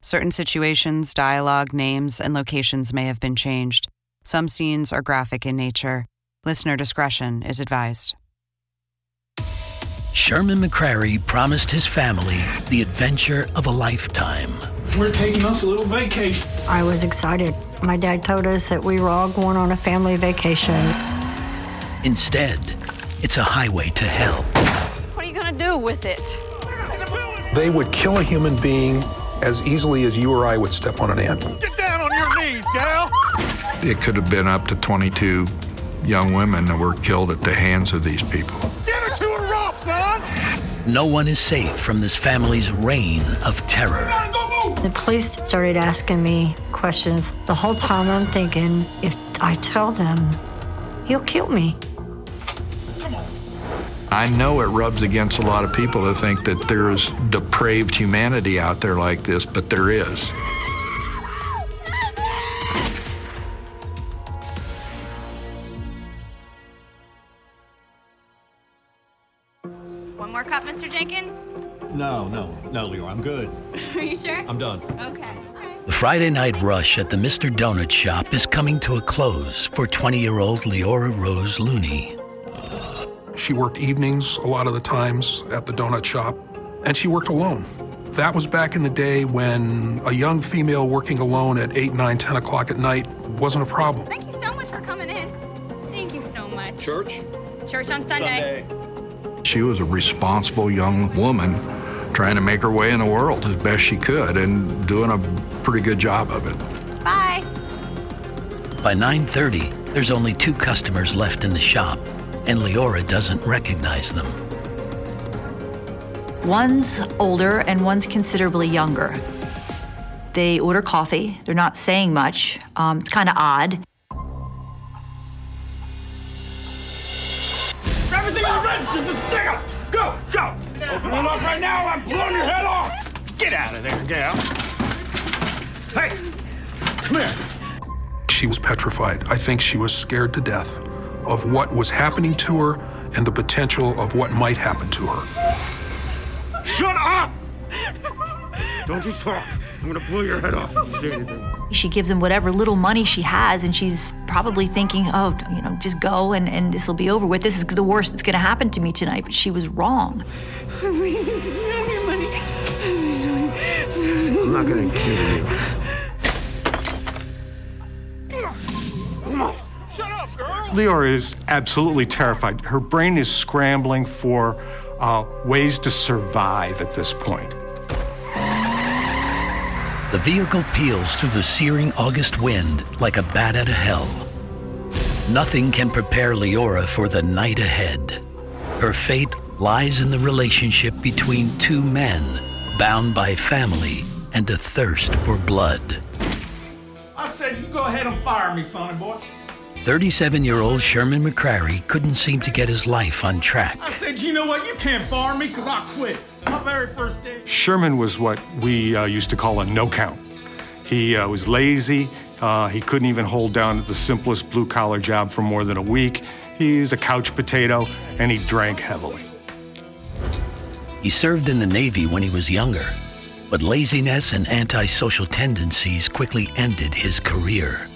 Certain situations, dialogue, names, and locations may have been changed. Some scenes are graphic in nature. Listener discretion is advised. Sherman McCrary promised his family the adventure of a lifetime. We're taking us a little vacation. I was excited. My dad told us that we were all going on a family vacation. Instead, it's a highway to hell. What are you going to do with it? They would kill a human being as easily as you or I would step on an ant. Get down on your knees, gal. It could have been up to 22 young women that were killed at the hands of these people. Get her to her off, son. No one is safe from this family's reign of terror. The police started asking me questions. The whole time I'm thinking, if I tell them, he'll kill me. I know it rubs against a lot of people to think that there's depraved humanity out there like this, but there is. One more cup, Mr. Jenkins? No, no, no, Leo, I'm good. Are you sure? I'm done. Okay. The Friday night rush at the Mr. Donut shop is coming to a close for 20 year old Leora Rose Looney. She worked evenings a lot of the times at the donut shop, and she worked alone. That was back in the day when a young female working alone at 8, 9, 10 o'clock at night wasn't a problem. Thank you so much for coming in. Thank you so much. Church? Church on Sunday. She was a responsible young woman trying to make her way in the world as best she could and doing a pretty good job of it. Bye. By 9:30, there's only two customers left in the shop, and Leora doesn't recognize them. One's older and one's considerably younger. They order coffee. They're not saying much. Um, it's kind of odd. Everything is registered. Just stick 'em. Go, go. Open it up right now. I'm blowing your head off. Get out of there, gal. Hey, come here. She was petrified. I think she was scared to death of what was happening to her and the potential of what might happen to her. Shut up! Don't you talk. I'm gonna blow your head off if you say anything. She gives him whatever little money she has, and she's probably thinking, oh, you know, just go and, and this will be over with. This is the worst that's going to happen to me tonight. But she was wrong. Please, give me your money. I'm not gonna kill you. Leora is absolutely terrified. Her brain is scrambling for uh, ways to survive at this point. The vehicle peels through the searing August wind like a bat out of hell. Nothing can prepare Leora for the night ahead. Her fate lies in the relationship between two men bound by family and a thirst for blood. I said, you go ahead and fire me, sonny boy. 37 year old Sherman McCrary couldn't seem to get his life on track. I said, you know what? You can't fire me because I quit. My very first day. Sherman was what we uh, used to call a no count. He uh, was lazy. Uh, he couldn't even hold down the simplest blue collar job for more than a week. He was a couch potato and he drank heavily. He served in the Navy when he was younger, but laziness and antisocial tendencies quickly ended his career.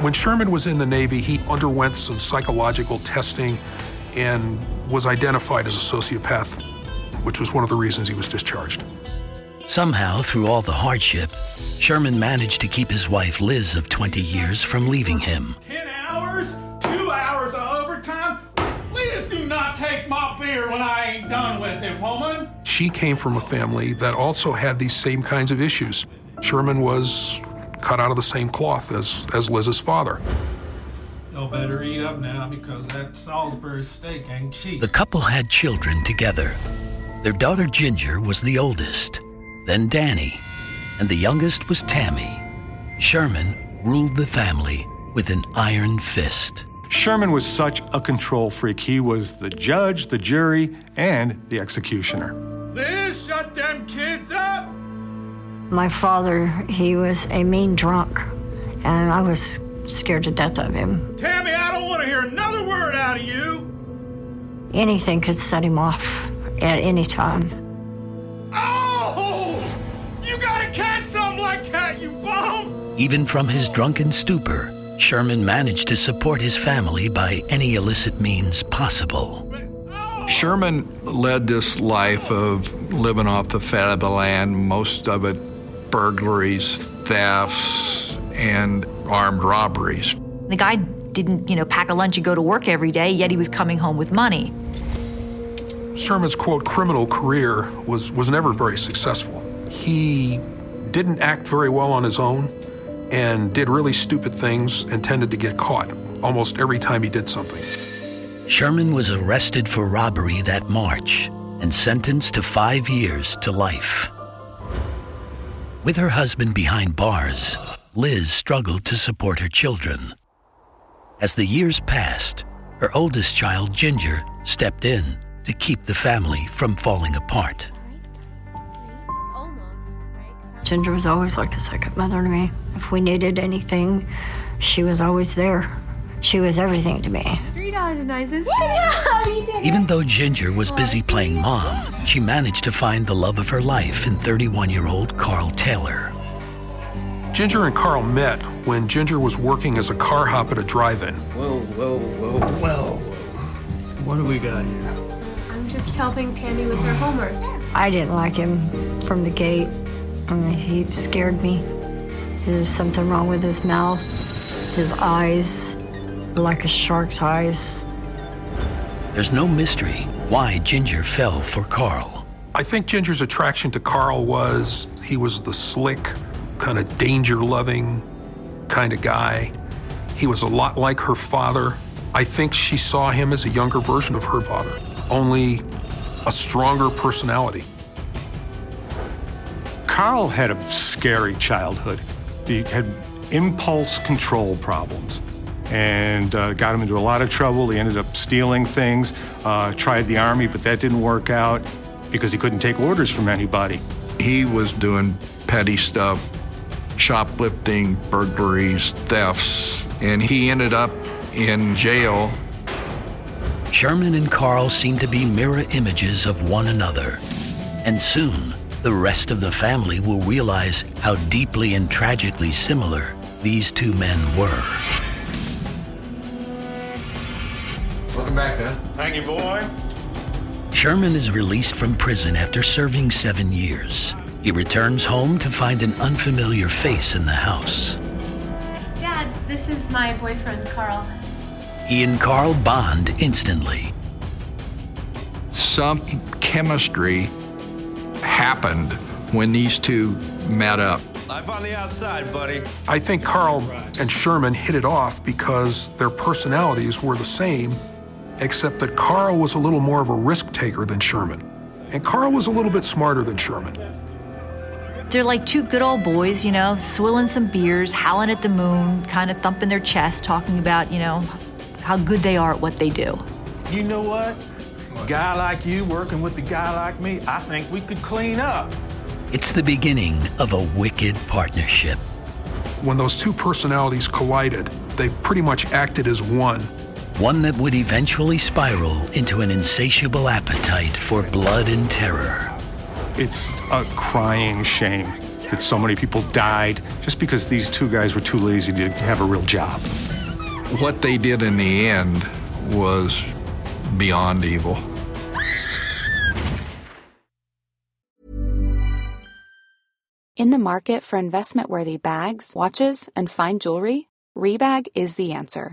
When Sherman was in the Navy, he underwent some psychological testing and was identified as a sociopath, which was one of the reasons he was discharged. Somehow, through all the hardship, Sherman managed to keep his wife Liz of 20 years from leaving him. 10 hours? Two hours of overtime? Please do not take my beer when I ain't done with it, woman. She came from a family that also had these same kinds of issues. Sherman was cut out of the same cloth as, as Liz's father. Y'all better eat up now because that Salisbury steak ain't cheap. The couple had children together. Their daughter Ginger was the oldest, then Danny, and the youngest was Tammy. Sherman ruled the family with an iron fist. Sherman was such a control freak. He was the judge, the jury, and the executioner. Liz, shut them kids up! My father, he was a mean drunk, and I was scared to death of him. Tammy, I don't want to hear another word out of you. Anything could set him off at any time. Oh! You gotta catch something like that, you bum! Even from his drunken stupor, Sherman managed to support his family by any illicit means possible. Sherman led this life of living off the fat of the land, most of it burglaries, thefts, and armed robberies. The guy didn't, you know, pack a lunch and go to work every day, yet he was coming home with money. Sherman's quote criminal career was, was never very successful. He didn't act very well on his own and did really stupid things and tended to get caught almost every time he did something. Sherman was arrested for robbery that March and sentenced to five years to life. With her husband behind bars, Liz struggled to support her children. As the years passed, her oldest child, Ginger, stepped in to keep the family from falling apart. Ginger was always like a second mother to me. If we needed anything, she was always there. She was everything to me. Three dollars and nine cents. Even though Ginger was busy playing mom, she managed to find the love of her life in 31 year old Carl Taylor. Ginger and Carl met when Ginger was working as a car hop at a drive in. Whoa, whoa, whoa, whoa. What do we got here? I'm just helping Tammy with her homework. I didn't like him from the gate. I mean, he scared me. There's something wrong with his mouth, his eyes, like a shark's eyes. There's no mystery why Ginger fell for Carl. I think Ginger's attraction to Carl was he was the slick, kind of danger loving kind of guy. He was a lot like her father. I think she saw him as a younger version of her father, only a stronger personality. Carl had a scary childhood. He had impulse control problems and uh, got him into a lot of trouble. He ended up stealing things, uh, tried the army, but that didn't work out because he couldn't take orders from anybody. He was doing petty stuff, shoplifting, burglaries, thefts, and he ended up in jail. Sherman and Carl seemed to be mirror images of one another. And soon, the rest of the family will realize how deeply and tragically similar these two men were. Back, huh? Thank you, boy. Sherman is released from prison after serving seven years. He returns home to find an unfamiliar face in the house. Dad, this is my boyfriend, Carl. He and Carl bond instantly. Some chemistry happened when these two met up. Life on the outside, buddy. I think Carl and Sherman hit it off because their personalities were the same, except that Carl was a little more of a risk taker than Sherman. And Carl was a little bit smarter than Sherman. They're like two good old boys, you know, swilling some beers, howling at the moon, kind of thumping their chest, talking about, you know, how good they are at what they do. You know what? A guy like you working with a guy like me, I think we could clean up. It's the beginning of a wicked partnership. When those two personalities collided, they pretty much acted as one. One that would eventually spiral into an insatiable appetite for blood and terror. It's a crying shame that so many people died just because these two guys were too lazy to have a real job. What they did in the end was beyond evil. In the market for investment worthy bags, watches, and fine jewelry, Rebag is the answer.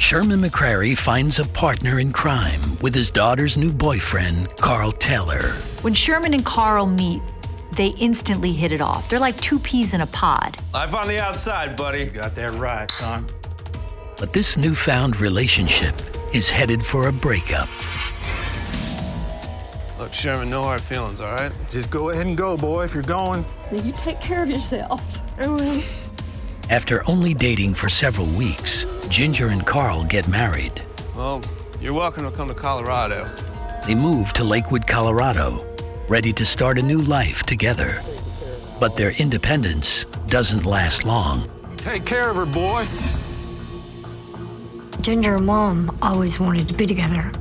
Sherman McCrary finds a partner in crime with his daughter's new boyfriend, Carl Taylor. When Sherman and Carl meet, they instantly hit it off. They're like two peas in a pod. Life on the outside, buddy. You got that right, son. But this newfound relationship is headed for a breakup. Look, Sherman, no hard feelings, all right? Just go ahead and go, boy, if you're going. You take care of yourself. I will. After only dating for several weeks, Ginger and Carl get married. Well, you're welcome to come to Colorado. They move to Lakewood, Colorado, ready to start a new life together. But their independence doesn't last long. Take care of her, boy. Ginger and Mom always wanted to be together.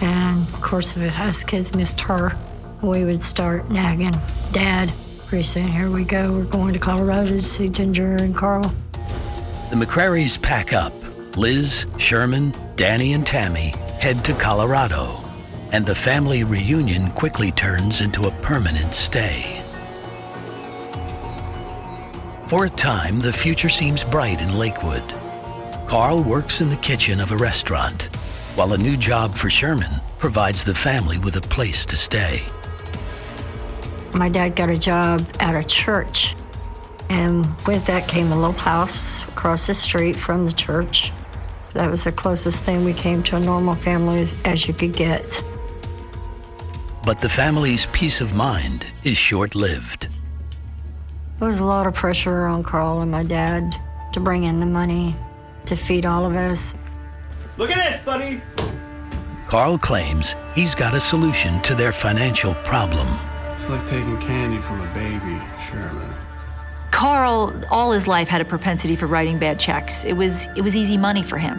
And of course, if us kids missed her, we would start nagging. Dad, pretty soon here we go. We're going to Colorado to see Ginger and Carl. The McCrarys pack up. Liz, Sherman, Danny, and Tammy head to Colorado. And the family reunion quickly turns into a permanent stay. For a time, the future seems bright in Lakewood. Carl works in the kitchen of a restaurant, while a new job for Sherman provides the family with a place to stay. My dad got a job at a church, and with that came a little house across the street from the church. That was the closest thing we came to a normal family as, as you could get. But the family's peace of mind is short lived. There was a lot of pressure on Carl and my dad to bring in the money to feed all of us. Look at this, buddy. Carl claims he's got a solution to their financial problem. It's like taking candy from a baby, Sherman. Carl, all his life, had a propensity for writing bad checks. It was it was easy money for him.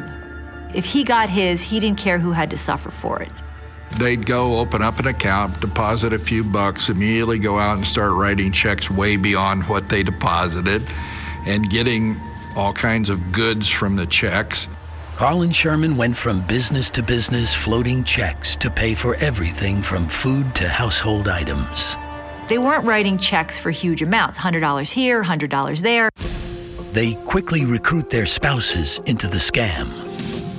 If he got his, he didn't care who had to suffer for it. They'd go open up an account, deposit a few bucks, immediately go out and start writing checks way beyond what they deposited and getting all kinds of goods from the checks. Carl and Sherman went from business to business floating checks to pay for everything from food to household items. They weren't writing checks for huge amounts $100 here, $100 there. They quickly recruit their spouses into the scam.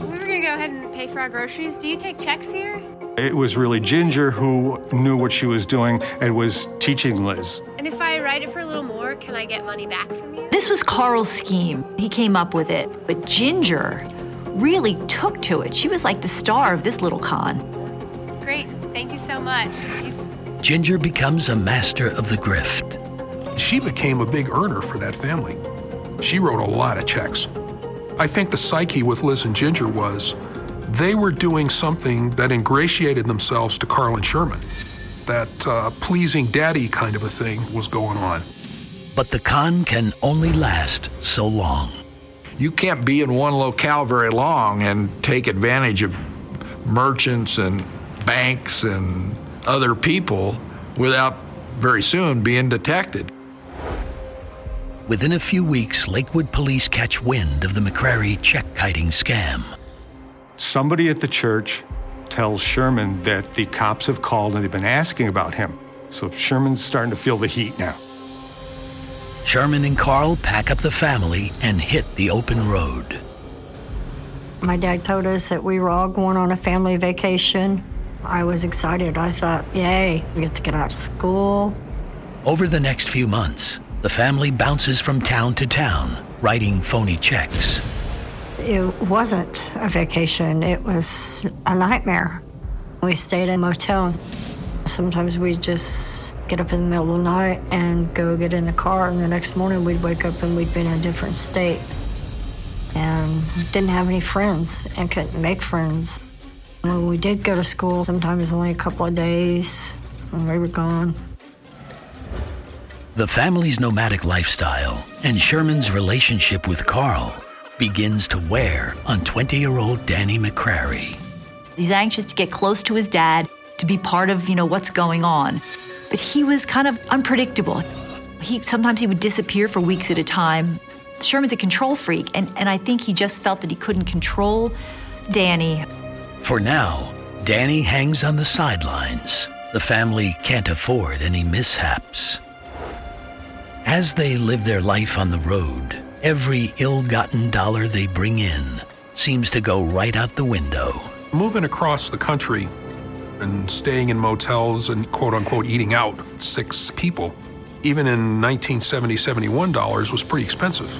We were gonna go ahead and pay for our groceries. Do you take checks here? It was really Ginger who knew what she was doing and was teaching Liz. And if I write it for a little more, can I get money back from you? This was Carl's scheme. He came up with it. But Ginger really took to it. She was like the star of this little con. Great. Thank you so much. Ginger becomes a master of the grift. She became a big earner for that family. She wrote a lot of checks. I think the psyche with Liz and Ginger was they were doing something that ingratiated themselves to Carl and Sherman. That uh, pleasing daddy kind of a thing was going on. But the con can only last so long. You can't be in one locale very long and take advantage of merchants and banks and other people without very soon being detected. Within a few weeks, Lakewood police catch wind of the McCrary check kiting scam. Somebody at the church tells Sherman that the cops have called and they've been asking about him. So Sherman's starting to feel the heat now. Sherman and Carl pack up the family and hit the open road. My dad told us that we were all going on a family vacation. I was excited. I thought, yay, we get to get out of school. Over the next few months, the family bounces from town to town, writing phony checks. It wasn't a vacation, it was a nightmare. We stayed in motels. Sometimes we'd just get up in the middle of the night and go get in the car, and the next morning we'd wake up and we'd been in a different state. And didn't have any friends and couldn't make friends. When we did go to school, sometimes only a couple of days when we were gone. The family's nomadic lifestyle and Sherman's relationship with Carl begins to wear on 20 year old Danny McCrary. He's anxious to get close to his dad, to be part of, you know, what's going on. But he was kind of unpredictable. He sometimes he would disappear for weeks at a time. Sherman's a control freak, and, and I think he just felt that he couldn't control Danny. For now, Danny hangs on the sidelines. The family can't afford any mishaps. As they live their life on the road, every ill gotten dollar they bring in seems to go right out the window. Moving across the country and staying in motels and quote unquote eating out six people, even in 1970, 71 dollars was pretty expensive.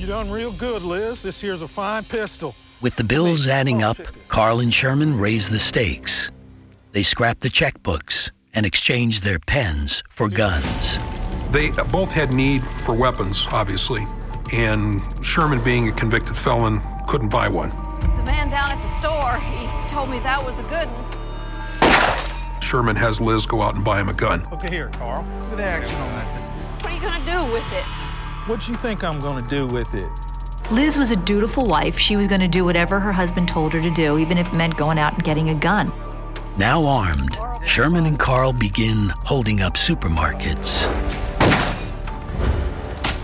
You done real good, Liz. This here's a fine pistol. With the bills adding up, Carl and Sherman raise the stakes. They scrap the checkbooks and exchange their pens for guns. They both had need for weapons, obviously, and Sherman, being a convicted felon, couldn't buy one. The man down at the store, he told me that was a good one. Sherman has Liz go out and buy him a gun. Look at here, Carl. Look at the action on that thing. What are you gonna do with it? What you think I'm gonna do with it? Liz was a dutiful wife. She was going to do whatever her husband told her to do, even if it meant going out and getting a gun. Now armed, Sherman and Carl begin holding up supermarkets.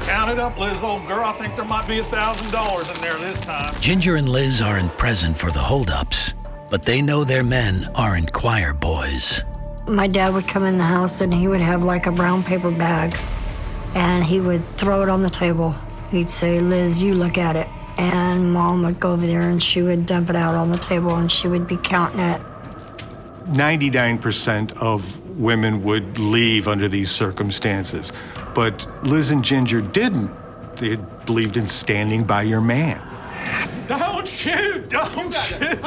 Count it up, Liz, old girl. I think there might be a thousand dollars in there this time. Ginger and Liz aren't present for the holdups, but they know their men aren't choir boys. My dad would come in the house and he would have like a brown paper bag and he would throw it on the table. He'd say, Liz, you look at it. And mom would go over there and she would dump it out on the table and she would be counting it. 99% of women would leave under these circumstances. But Liz and Ginger didn't. They had believed in standing by your man. Don't shoot! Don't shoot!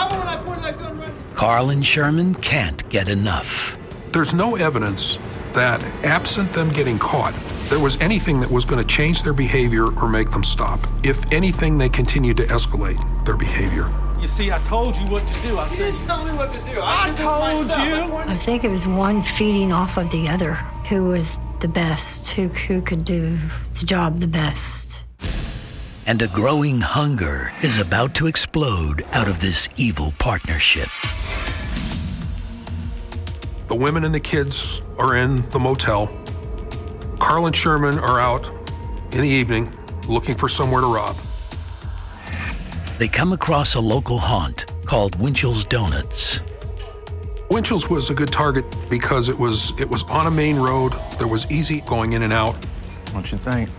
Carl and Sherman can't get enough. There's no evidence that, absent them getting caught, there was anything that was going to change their behavior or make them stop. If anything, they continued to escalate their behavior. You see, I told you what to do. I said, didn't tell me what to do. I did this told you. I think it was one feeding off of the other. Who was the best? Who, who could do the job the best? And a growing hunger is about to explode out of this evil partnership. The women and the kids are in the motel. Carl and Sherman are out in the evening looking for somewhere to rob. They come across a local haunt called Winchell's Donuts. Winchell's was a good target because it was it was on a main road. There was easy going in and out. What you think?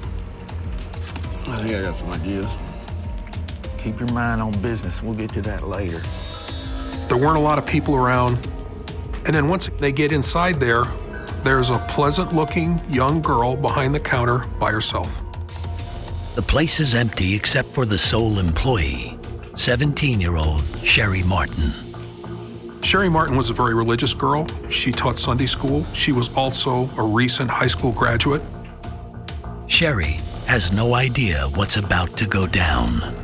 I think I got some ideas. Keep your mind on business. We'll get to that later. There weren't a lot of people around. And then once they get inside there, there's a pleasant looking young girl behind the counter by herself. The place is empty except for the sole employee, 17 year old Sherry Martin. Sherry Martin was a very religious girl. She taught Sunday school. She was also a recent high school graduate. Sherry has no idea what's about to go down.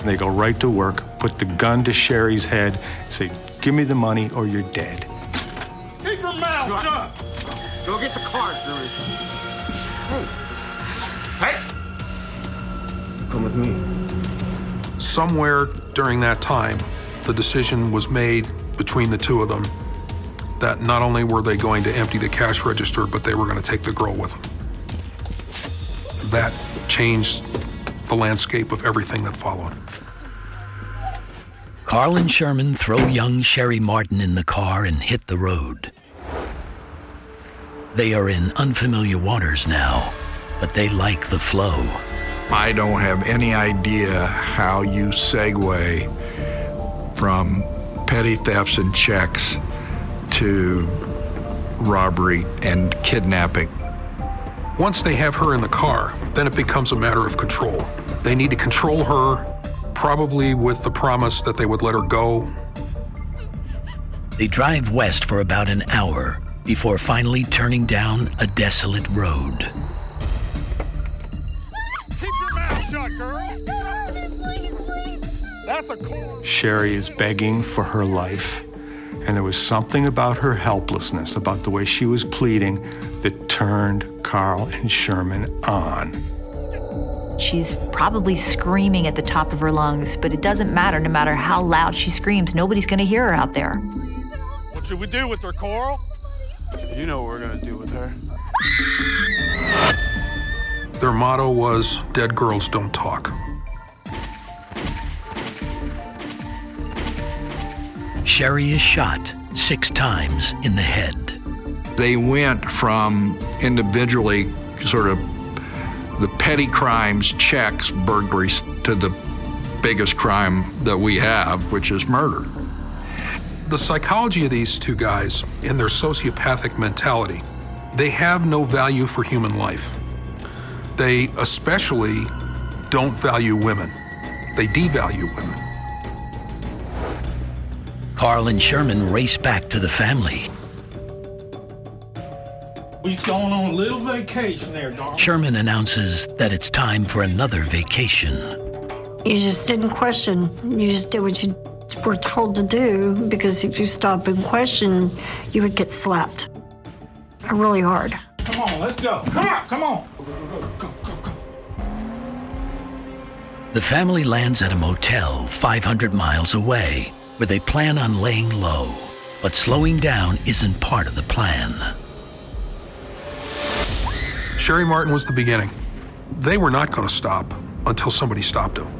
Get your... They go right to work, put the gun to Sherry's head, say, Give me the money or you're dead. Keep your mouth shut. Go get the car, Sherry. Hey. Hey. Come with me. Somewhere during that time, the decision was made between the two of them that not only were they going to empty the cash register, but they were going to take the girl with them. That changed the landscape of everything that followed. Carl and Sherman throw young Sherry Martin in the car and hit the road. They are in unfamiliar waters now, but they like the flow. I don't have any idea how you segue from petty thefts and checks to robbery and kidnapping. Once they have her in the car, then it becomes a matter of control. They need to control her, probably with the promise that they would let her go. They drive west for about an hour before finally turning down a desolate road. Keep your mouth shut, girl. That's a call. Sherry is begging for her life. And there was something about her helplessness, about the way she was pleading, that turned Carl and Sherman on. She's probably screaming at the top of her lungs, but it doesn't matter. No matter how loud she screams, nobody's going to hear her out there. What should we do with her, Carl? You know what we're gonna do with her. Their motto was Dead Girls Don't Talk. Sherry is shot six times in the head. They went from individually sort of the petty crimes, checks, burglaries, to the biggest crime that we have, which is murder. The psychology of these two guys and their sociopathic mentality, they have no value for human life. They especially don't value women. They devalue women. Carl and Sherman race back to the family. We going on a little vacation there, darling. Sherman announces that it's time for another vacation. You just didn't question. You just did what you were told to do because if you stop and question, you would get slapped really hard. Come on, let's go. Come on, come on. The family lands at a motel 500 miles away where they plan on laying low. But slowing down isn't part of the plan. Sherry Martin was the beginning. They were not going to stop until somebody stopped them.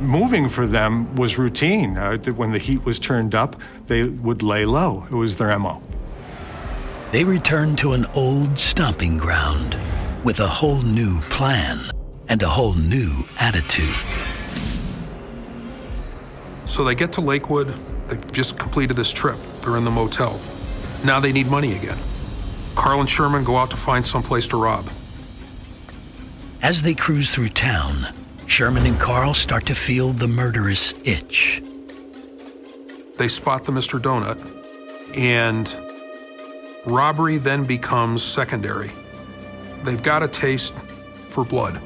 Moving for them was routine. Uh, when the heat was turned up, they would lay low. It was their MO. They return to an old stomping ground with a whole new plan and a whole new attitude. So they get to Lakewood. They've just completed this trip. They're in the motel. Now they need money again. Carl and Sherman go out to find some place to rob. As they cruise through town, Sherman and Carl start to feel the murderous itch. They spot the Mr. Donut, and robbery then becomes secondary. They've got a taste for blood.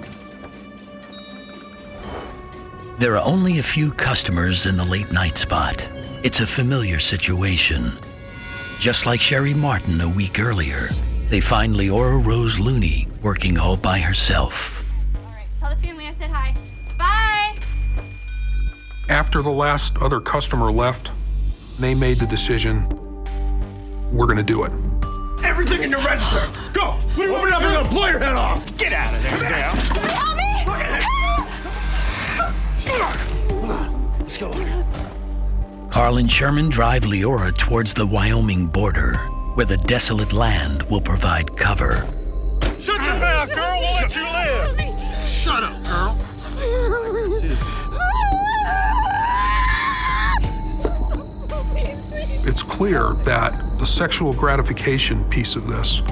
There are only a few customers in the late night spot. It's a familiar situation. Just like Sherry Martin a week earlier, they find Leora Rose Looney working all by herself. All right, tell the family I said hi. Bye. After the last other customer left, they made the decision we're going to do it. everything in your register. Go. Open it up. You're gonna blow your head off. Get out of there, Gail. Help me! Look at it. Let's go. Carl and Sherman drive Leora towards the Wyoming border, where the desolate land will provide cover. Shut your mouth, girl. We'll let you live. Shut up, girl. It's clear that the sexual gratification piece of this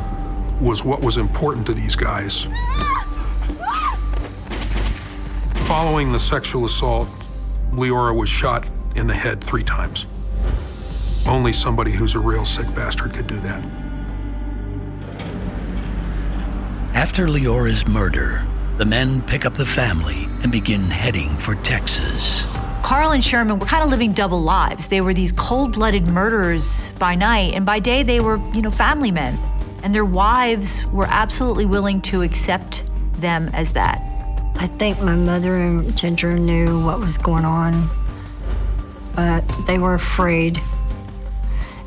was what was important to these guys. Following the sexual assault, Leora was shot in the head three times. Only somebody who's a real sick bastard could do that. After Leora's murder, the men pick up the family and begin heading for Texas. Carl and Sherman were kind of living double lives. They were these cold-blooded murderers by night, and by day they were, you know, family men. And their wives were absolutely willing to accept them as that. I think my mother and Ginger knew what was going on, but they were afraid.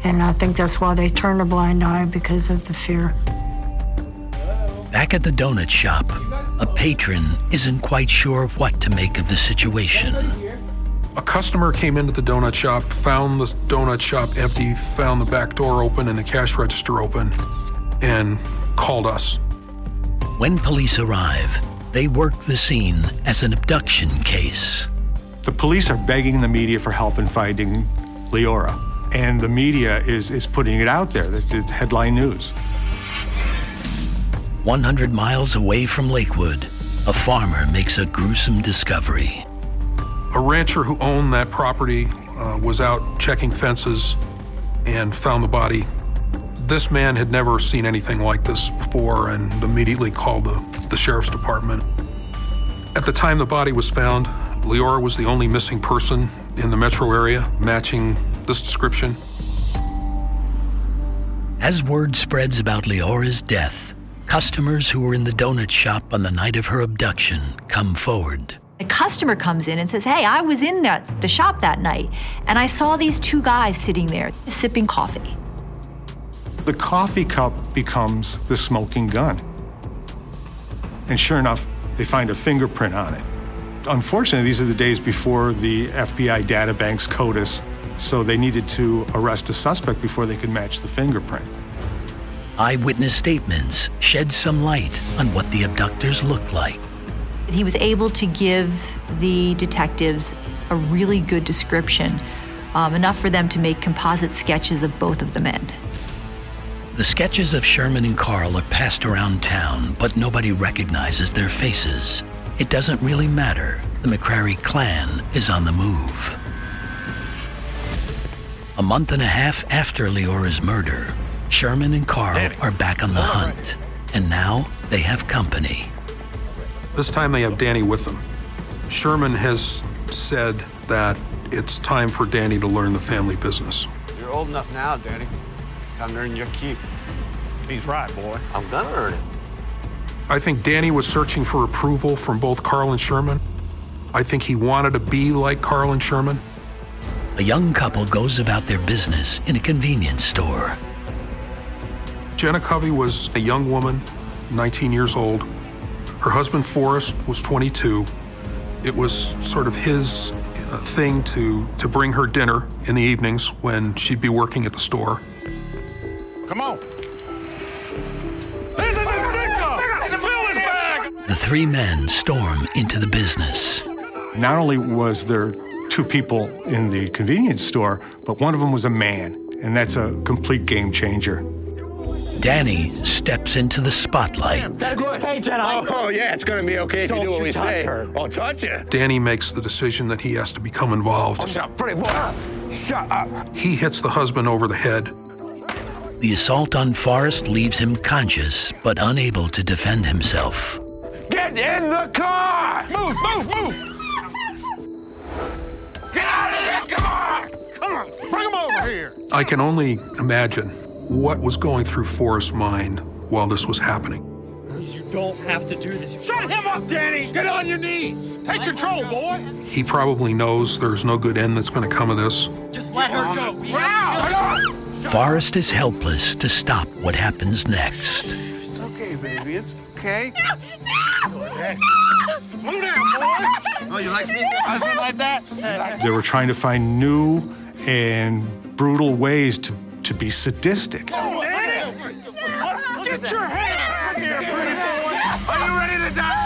And I think that's why they turned a blind eye because of the fear. Back at the donut shop, a patron isn't quite sure what to make of the situation. A customer came into the donut shop, found the donut shop empty, found the back door open and the cash register open, and called us. When police arrive, they work the scene as an abduction case. The police are begging the media for help in finding Leora, and the media is, is putting it out there, the, the headline news. 100 miles away from Lakewood, a farmer makes a gruesome discovery. A rancher who owned that property uh, was out checking fences and found the body. This man had never seen anything like this before and immediately called the, the sheriff's department. At the time the body was found, Leora was the only missing person in the metro area matching this description. As word spreads about Leora's death, customers who were in the donut shop on the night of her abduction come forward. A customer comes in and says, Hey, I was in that, the shop that night, and I saw these two guys sitting there sipping coffee. The coffee cup becomes the smoking gun. And sure enough, they find a fingerprint on it. Unfortunately, these are the days before the FBI databanks CODIS, so they needed to arrest a suspect before they could match the fingerprint. Eyewitness statements shed some light on what the abductors looked like. He was able to give the detectives a really good description, um, enough for them to make composite sketches of both of the men. The sketches of Sherman and Carl are passed around town, but nobody recognizes their faces. It doesn't really matter. The McCrary clan is on the move. A month and a half after Leora's murder, Sherman and Carl are back on the hunt, and now they have company. This time they have Danny with them. Sherman has said that it's time for Danny to learn the family business. You're old enough now, Danny. It's time to earn your keep. He's right, boy. I'm gonna earn it. I think Danny was searching for approval from both Carl and Sherman. I think he wanted to be like Carl and Sherman. A young couple goes about their business in a convenience store. Jenna Covey was a young woman, 19 years old. Her husband, Forrest, was 22. It was sort of his uh, thing to, to bring her dinner in the evenings when she'd be working at the store. Come on. Three men storm into the business. Not only was there two people in the convenience store, but one of them was a man, and that's a complete game changer. Danny steps into the spotlight. Hey, Jenna. Oh, oh, yeah, it's gonna be okay if you do what we say. Oh, touch her. Danny makes the decision that he has to become involved. Shut up, pretty boy. Shut up. He hits the husband over the head. The assault on Forrest leaves him conscious but unable to defend himself. Get in the car! Move, move, move! Get out of here! Come on! Come on! Bring him over here! I can only imagine what was going through Forrest's mind while this was happening. You don't have to do this. Shut him up, Danny! Get on your knees! Take control, boy! He probably knows there's no good end that's going to come of this. Just let her go. Wow! Forrest is helpless to stop what happens next. It's okay, baby. It's okay. Slow down, boy. Oh, you like something like that? They were trying to find new and brutal ways to, to be sadistic. Get your head out here, pretty boy. Are you ready to die?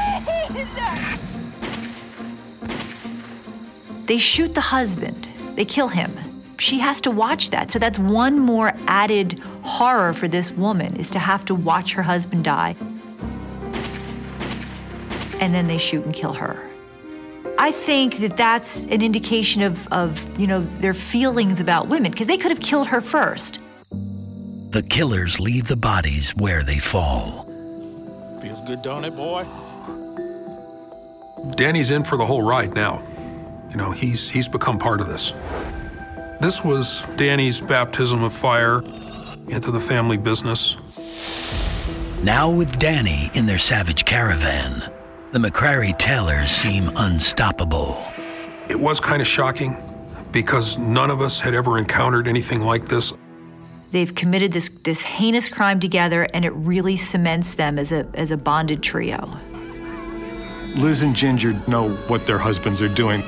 They shoot the husband, they kill him. She has to watch that. So that's one more added horror for this woman is to have to watch her husband die. And then they shoot and kill her. I think that that's an indication of, of you know, their feelings about women because they could have killed her first. The killers leave the bodies where they fall. Feels good, don't it, boy? Danny's in for the whole ride now. You know, he's he's become part of this. This was Danny's baptism of fire into the family business. Now, with Danny in their savage caravan, the McCrary Taylors seem unstoppable. It was kind of shocking because none of us had ever encountered anything like this. They've committed this, this heinous crime together, and it really cements them as a, as a bonded trio. Liz and Ginger know what their husbands are doing,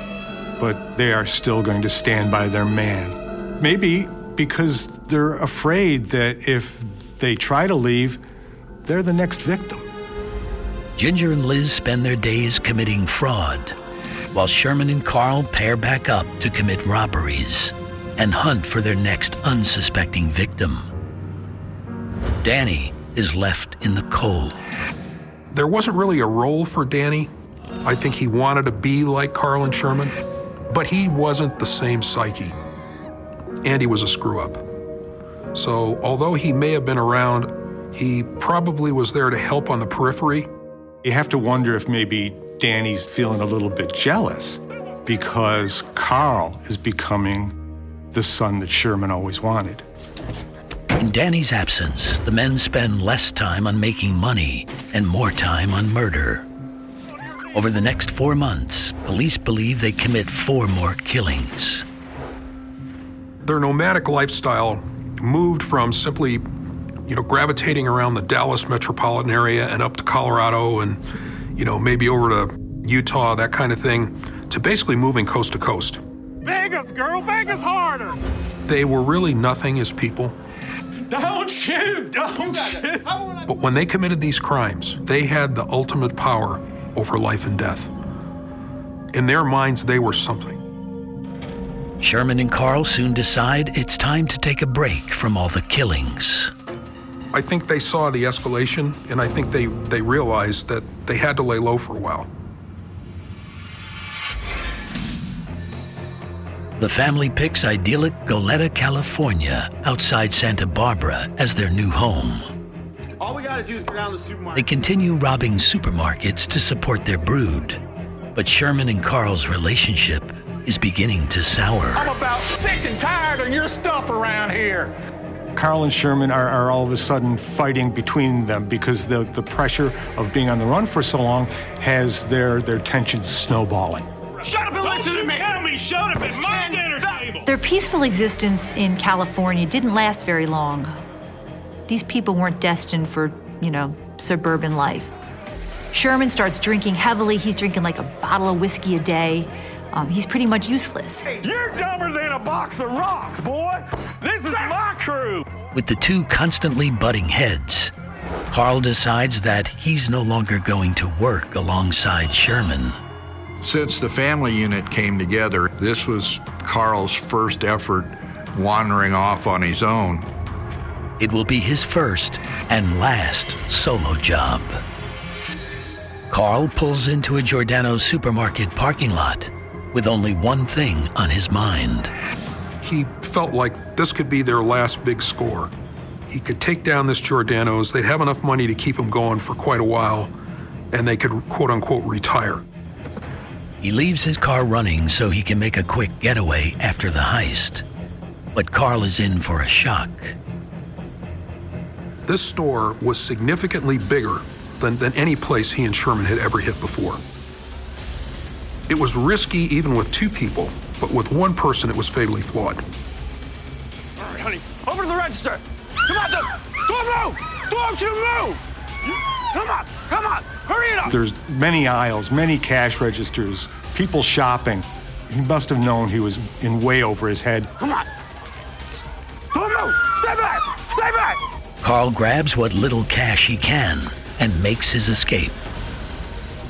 but they are still going to stand by their man. Maybe because they're afraid that if they try to leave, they're the next victim. Ginger and Liz spend their days committing fraud, while Sherman and Carl pair back up to commit robberies and hunt for their next unsuspecting victim. Danny is left in the cold. There wasn't really a role for Danny. I think he wanted to be like Carl and Sherman, but he wasn't the same psyche. And he was a screw up. So, although he may have been around, he probably was there to help on the periphery. You have to wonder if maybe Danny's feeling a little bit jealous because Carl is becoming the son that Sherman always wanted. In Danny's absence, the men spend less time on making money and more time on murder. Over the next four months, police believe they commit four more killings. Their nomadic lifestyle moved from simply, you know, gravitating around the Dallas metropolitan area and up to Colorado and, you know, maybe over to Utah, that kind of thing, to basically moving coast to coast. Vegas, girl, Vegas harder. They were really nothing as people. Don't shoot, don't shoot. But when they committed these crimes, they had the ultimate power over life and death. In their minds, they were something. Sherman and Carl soon decide it's time to take a break from all the killings. I think they saw the escalation, and I think they, they realized that they had to lay low for a while. The family picks idyllic Goleta, California, outside Santa Barbara, as their new home. All we gotta do is go down to the supermarket. They continue robbing supermarkets to support their brood. But Sherman and Carl's relationship is beginning to sour. I'm about sick and tired of your stuff around here. Carl and Sherman are, are all of a sudden fighting between them because the, the pressure of being on the run for so long has their, their tensions snowballing. Shut up and listen to me. Tell me, shut up. It's my dinner table. Their peaceful existence in California didn't last very long. These people weren't destined for, you know, suburban life. Sherman starts drinking heavily. He's drinking like a bottle of whiskey a day. Um, he's pretty much useless. You're dumber than a box of rocks, boy. This is my crew. With the two constantly butting heads, Carl decides that he's no longer going to work alongside Sherman. Since the family unit came together, this was Carl's first effort wandering off on his own. It will be his first and last solo job. Carl pulls into a Giordano supermarket parking lot with only one thing on his mind. He felt like this could be their last big score. He could take down this Giordano's, they'd have enough money to keep him going for quite a while, and they could quote unquote retire. He leaves his car running so he can make a quick getaway after the heist. But Carl is in for a shock. This store was significantly bigger than, than any place he and Sherman had ever hit before. It was risky even with two people, but with one person it was fatally flawed. All right, honey. Open the register. Come on, don't, don't move. Don't you move. Come on, come on. Hurry it up. There's many aisles, many cash registers, people shopping. He must have known he was in way over his head. Come on. Don't move. Stay back. Stay back. Carl grabs what little cash he can and makes his escape.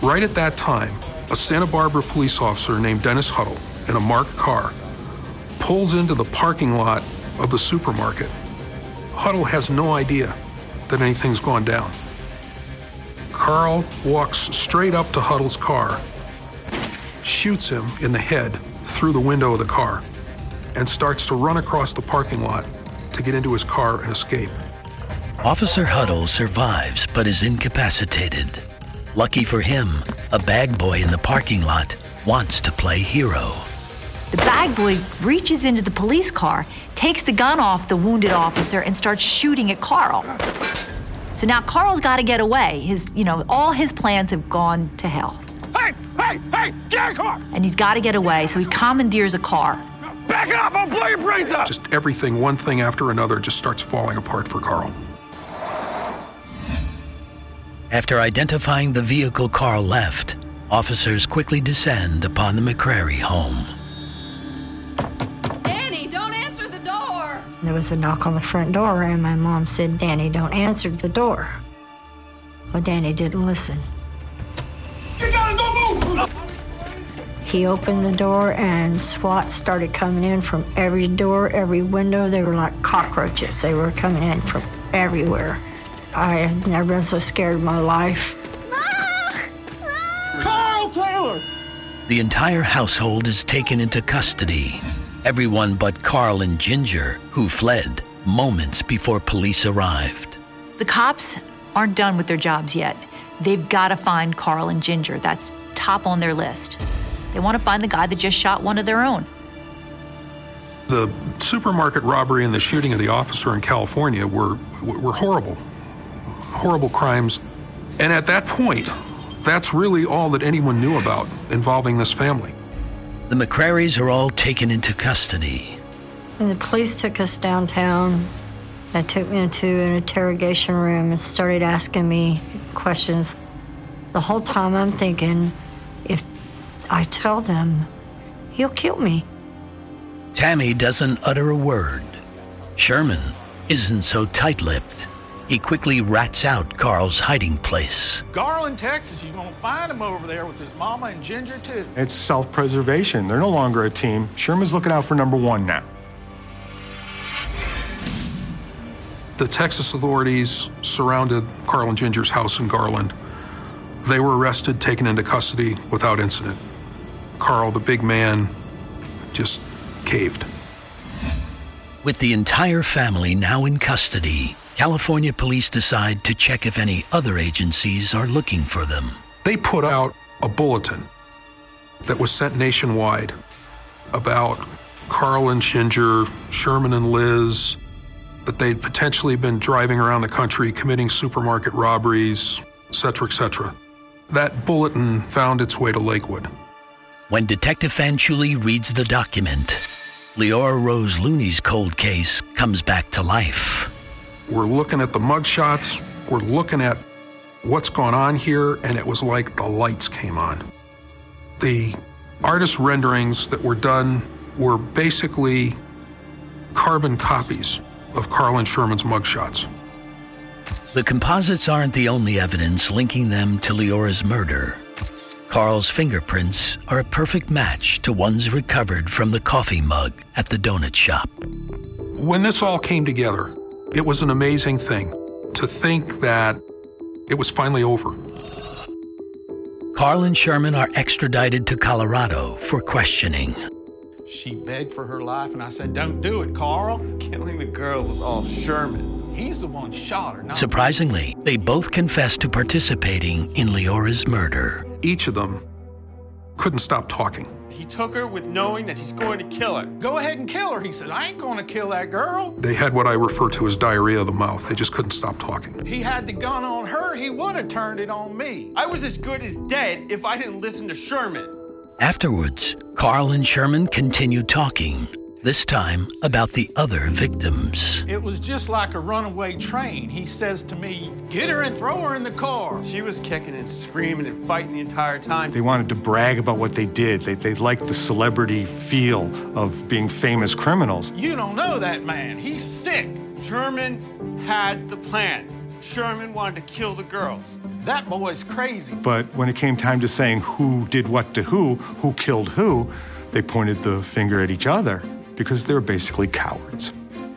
Right at that time, a Santa Barbara police officer named Dennis Huddle in a marked car pulls into the parking lot of the supermarket. Huddle has no idea that anything's gone down. Carl walks straight up to Huddle's car, shoots him in the head through the window of the car, and starts to run across the parking lot to get into his car and escape. Officer Huddle survives but is incapacitated. Lucky for him, a bag boy in the parking lot wants to play hero. The bag boy reaches into the police car, takes the gun off the wounded officer, and starts shooting at Carl. So now Carl's got to get away. His, you know, all his plans have gone to hell. Hey, hey, hey, get in the car. And he's got to get away, so he commandeers a car. Back it up. I'll blow your brains out. Just everything, one thing after another, just starts falling apart for Carl. After identifying the vehicle Carl left, officers quickly descend upon the McCrary home. Danny, don't answer the door. There was a knock on the front door, and my mom said, Danny, don't answer the door. Well, Danny didn't listen. You gotta go move. He opened the door, and SWAT started coming in from every door, every window. They were like cockroaches. They were coming in from everywhere. I had never been so scared in my life. Ah! Carl Taylor. The entire household is taken into custody. Everyone but Carl and Ginger, who fled moments before police arrived. The cops aren't done with their jobs yet. They've got to find Carl and Ginger. That's top on their list. They want to find the guy that just shot one of their own. The supermarket robbery and the shooting of the officer in California were were horrible, horrible crimes. And at that point, that's really all that anyone knew about involving this family. The McCrarys are all taken into custody. When the police took us downtown, they took me into an interrogation room and started asking me questions. The whole time I'm thinking, if I tell them, he'll kill me. Tammy doesn't utter a word. Sherman isn't so tight lipped. He quickly rats out Carl's hiding place. Garland, Texas, you're gonna find him over there with his mama and Ginger too. It's self preservation. They're no longer a team. Sherman's looking out for number one now. The Texas authorities surrounded Carl and Ginger's house in Garland. They were arrested, taken into custody without incident. Carl, the big man, just caved. With the entire family now in custody, California police decide to check if any other agencies are looking for them. They put out a bulletin that was sent nationwide about Carl and Ginger, Sherman and Liz, that they'd potentially been driving around the country committing supermarket robberies, et cetera, et cetera. That bulletin found its way to Lakewood. When Detective Fanchuli reads the document, Leora Rose Looney's cold case comes back to life. We're looking at the mugshots, we're looking at what's going on here, and it was like the lights came on. The artist renderings that were done were basically carbon copies of Carl and Sherman's mugshots. The composites aren't the only evidence linking them to Leora's murder. Carl's fingerprints are a perfect match to ones recovered from the coffee mug at the donut shop. When this all came together, it was an amazing thing to think that it was finally over. Carl and Sherman are extradited to Colorado for questioning. She begged for her life, and I said, Don't do it, Carl. Killing the girl was all Sherman. He's the one shot her. Not Surprisingly, they both confessed to participating in Leora's murder. Each of them couldn't stop talking. He took her with knowing that he's going to kill her. Go ahead and kill her. He said, I ain't gonna kill that girl. They had what I refer to as diarrhea of the mouth. They just couldn't stop talking. He had the gun on her, he would have turned it on me. I was as good as dead if I didn't listen to Sherman. Afterwards, Carl and Sherman continued talking. This time about the other victims. It was just like a runaway train. He says to me, Get her and throw her in the car. She was kicking and screaming and fighting the entire time. They wanted to brag about what they did. They, they liked the celebrity feel of being famous criminals. You don't know that man. He's sick. Sherman had the plan. Sherman wanted to kill the girls. That boy's crazy. But when it came time to saying who did what to who, who killed who, they pointed the finger at each other because they're basically cowards.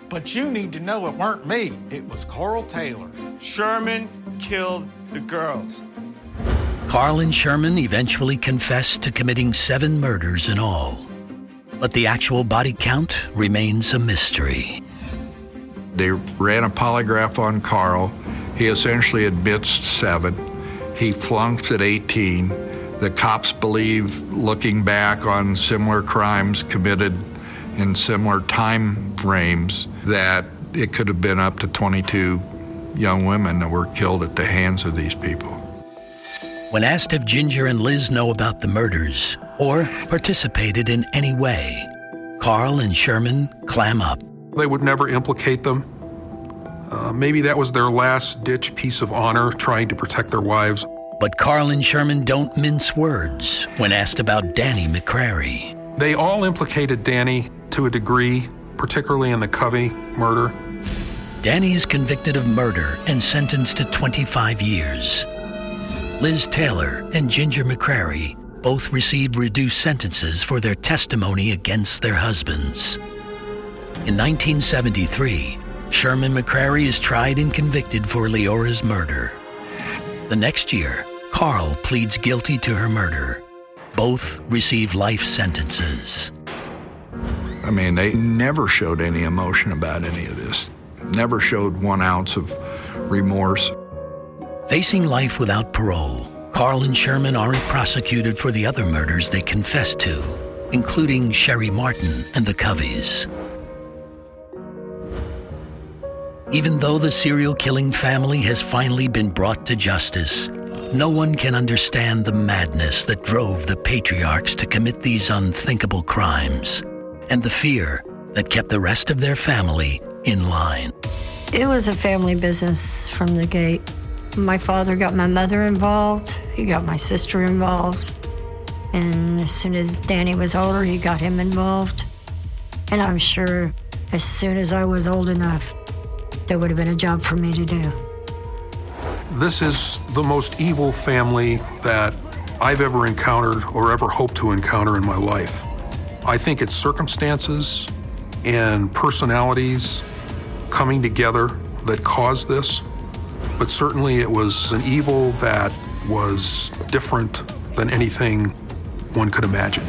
But you need to know it weren't me. It was Carl Taylor. Sherman killed the girls. Carl and Sherman eventually confessed to committing seven murders in all. But the actual body count remains a mystery. They ran a polygraph on Carl. He essentially admits seven. He flunks at 18. The cops believe, looking back on similar crimes committed in similar time frames, that it could have been up to 22 young women that were killed at the hands of these people. When asked if Ginger and Liz know about the murders or participated in any way, Carl and Sherman clam up. They would never implicate them. Uh, maybe that was their last ditch piece of honor, trying to protect their wives. But Carl and Sherman don't mince words when asked about Danny McCrary. They all implicated Danny to a degree, particularly in the Covey murder. Danny is convicted of murder and sentenced to 25 years. Liz Taylor and Ginger McCrary both received reduced sentences for their testimony against their husbands. In 1973, Sherman McCrary is tried and convicted for Leora's murder. The next year, Carl pleads guilty to her murder. Both receive life sentences. I mean, they never showed any emotion about any of this, never showed one ounce of remorse. Facing life without parole, Carl and Sherman aren't prosecuted for the other murders they confessed to, including Sherry Martin and the Coveys. Even though the serial killing family has finally been brought to justice, no one can understand the madness that drove the patriarchs to commit these unthinkable crimes and the fear that kept the rest of their family in line. It was a family business from the gate. My father got my mother involved, he got my sister involved, and as soon as Danny was older, he got him involved. And I'm sure as soon as I was old enough, there would have been a job for me to do. This is the most evil family that I've ever encountered or ever hoped to encounter in my life. I think it's circumstances and personalities coming together that caused this, but certainly it was an evil that was different than anything one could imagine.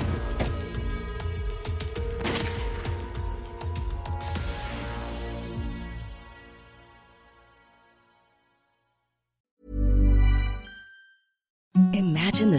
Imagine the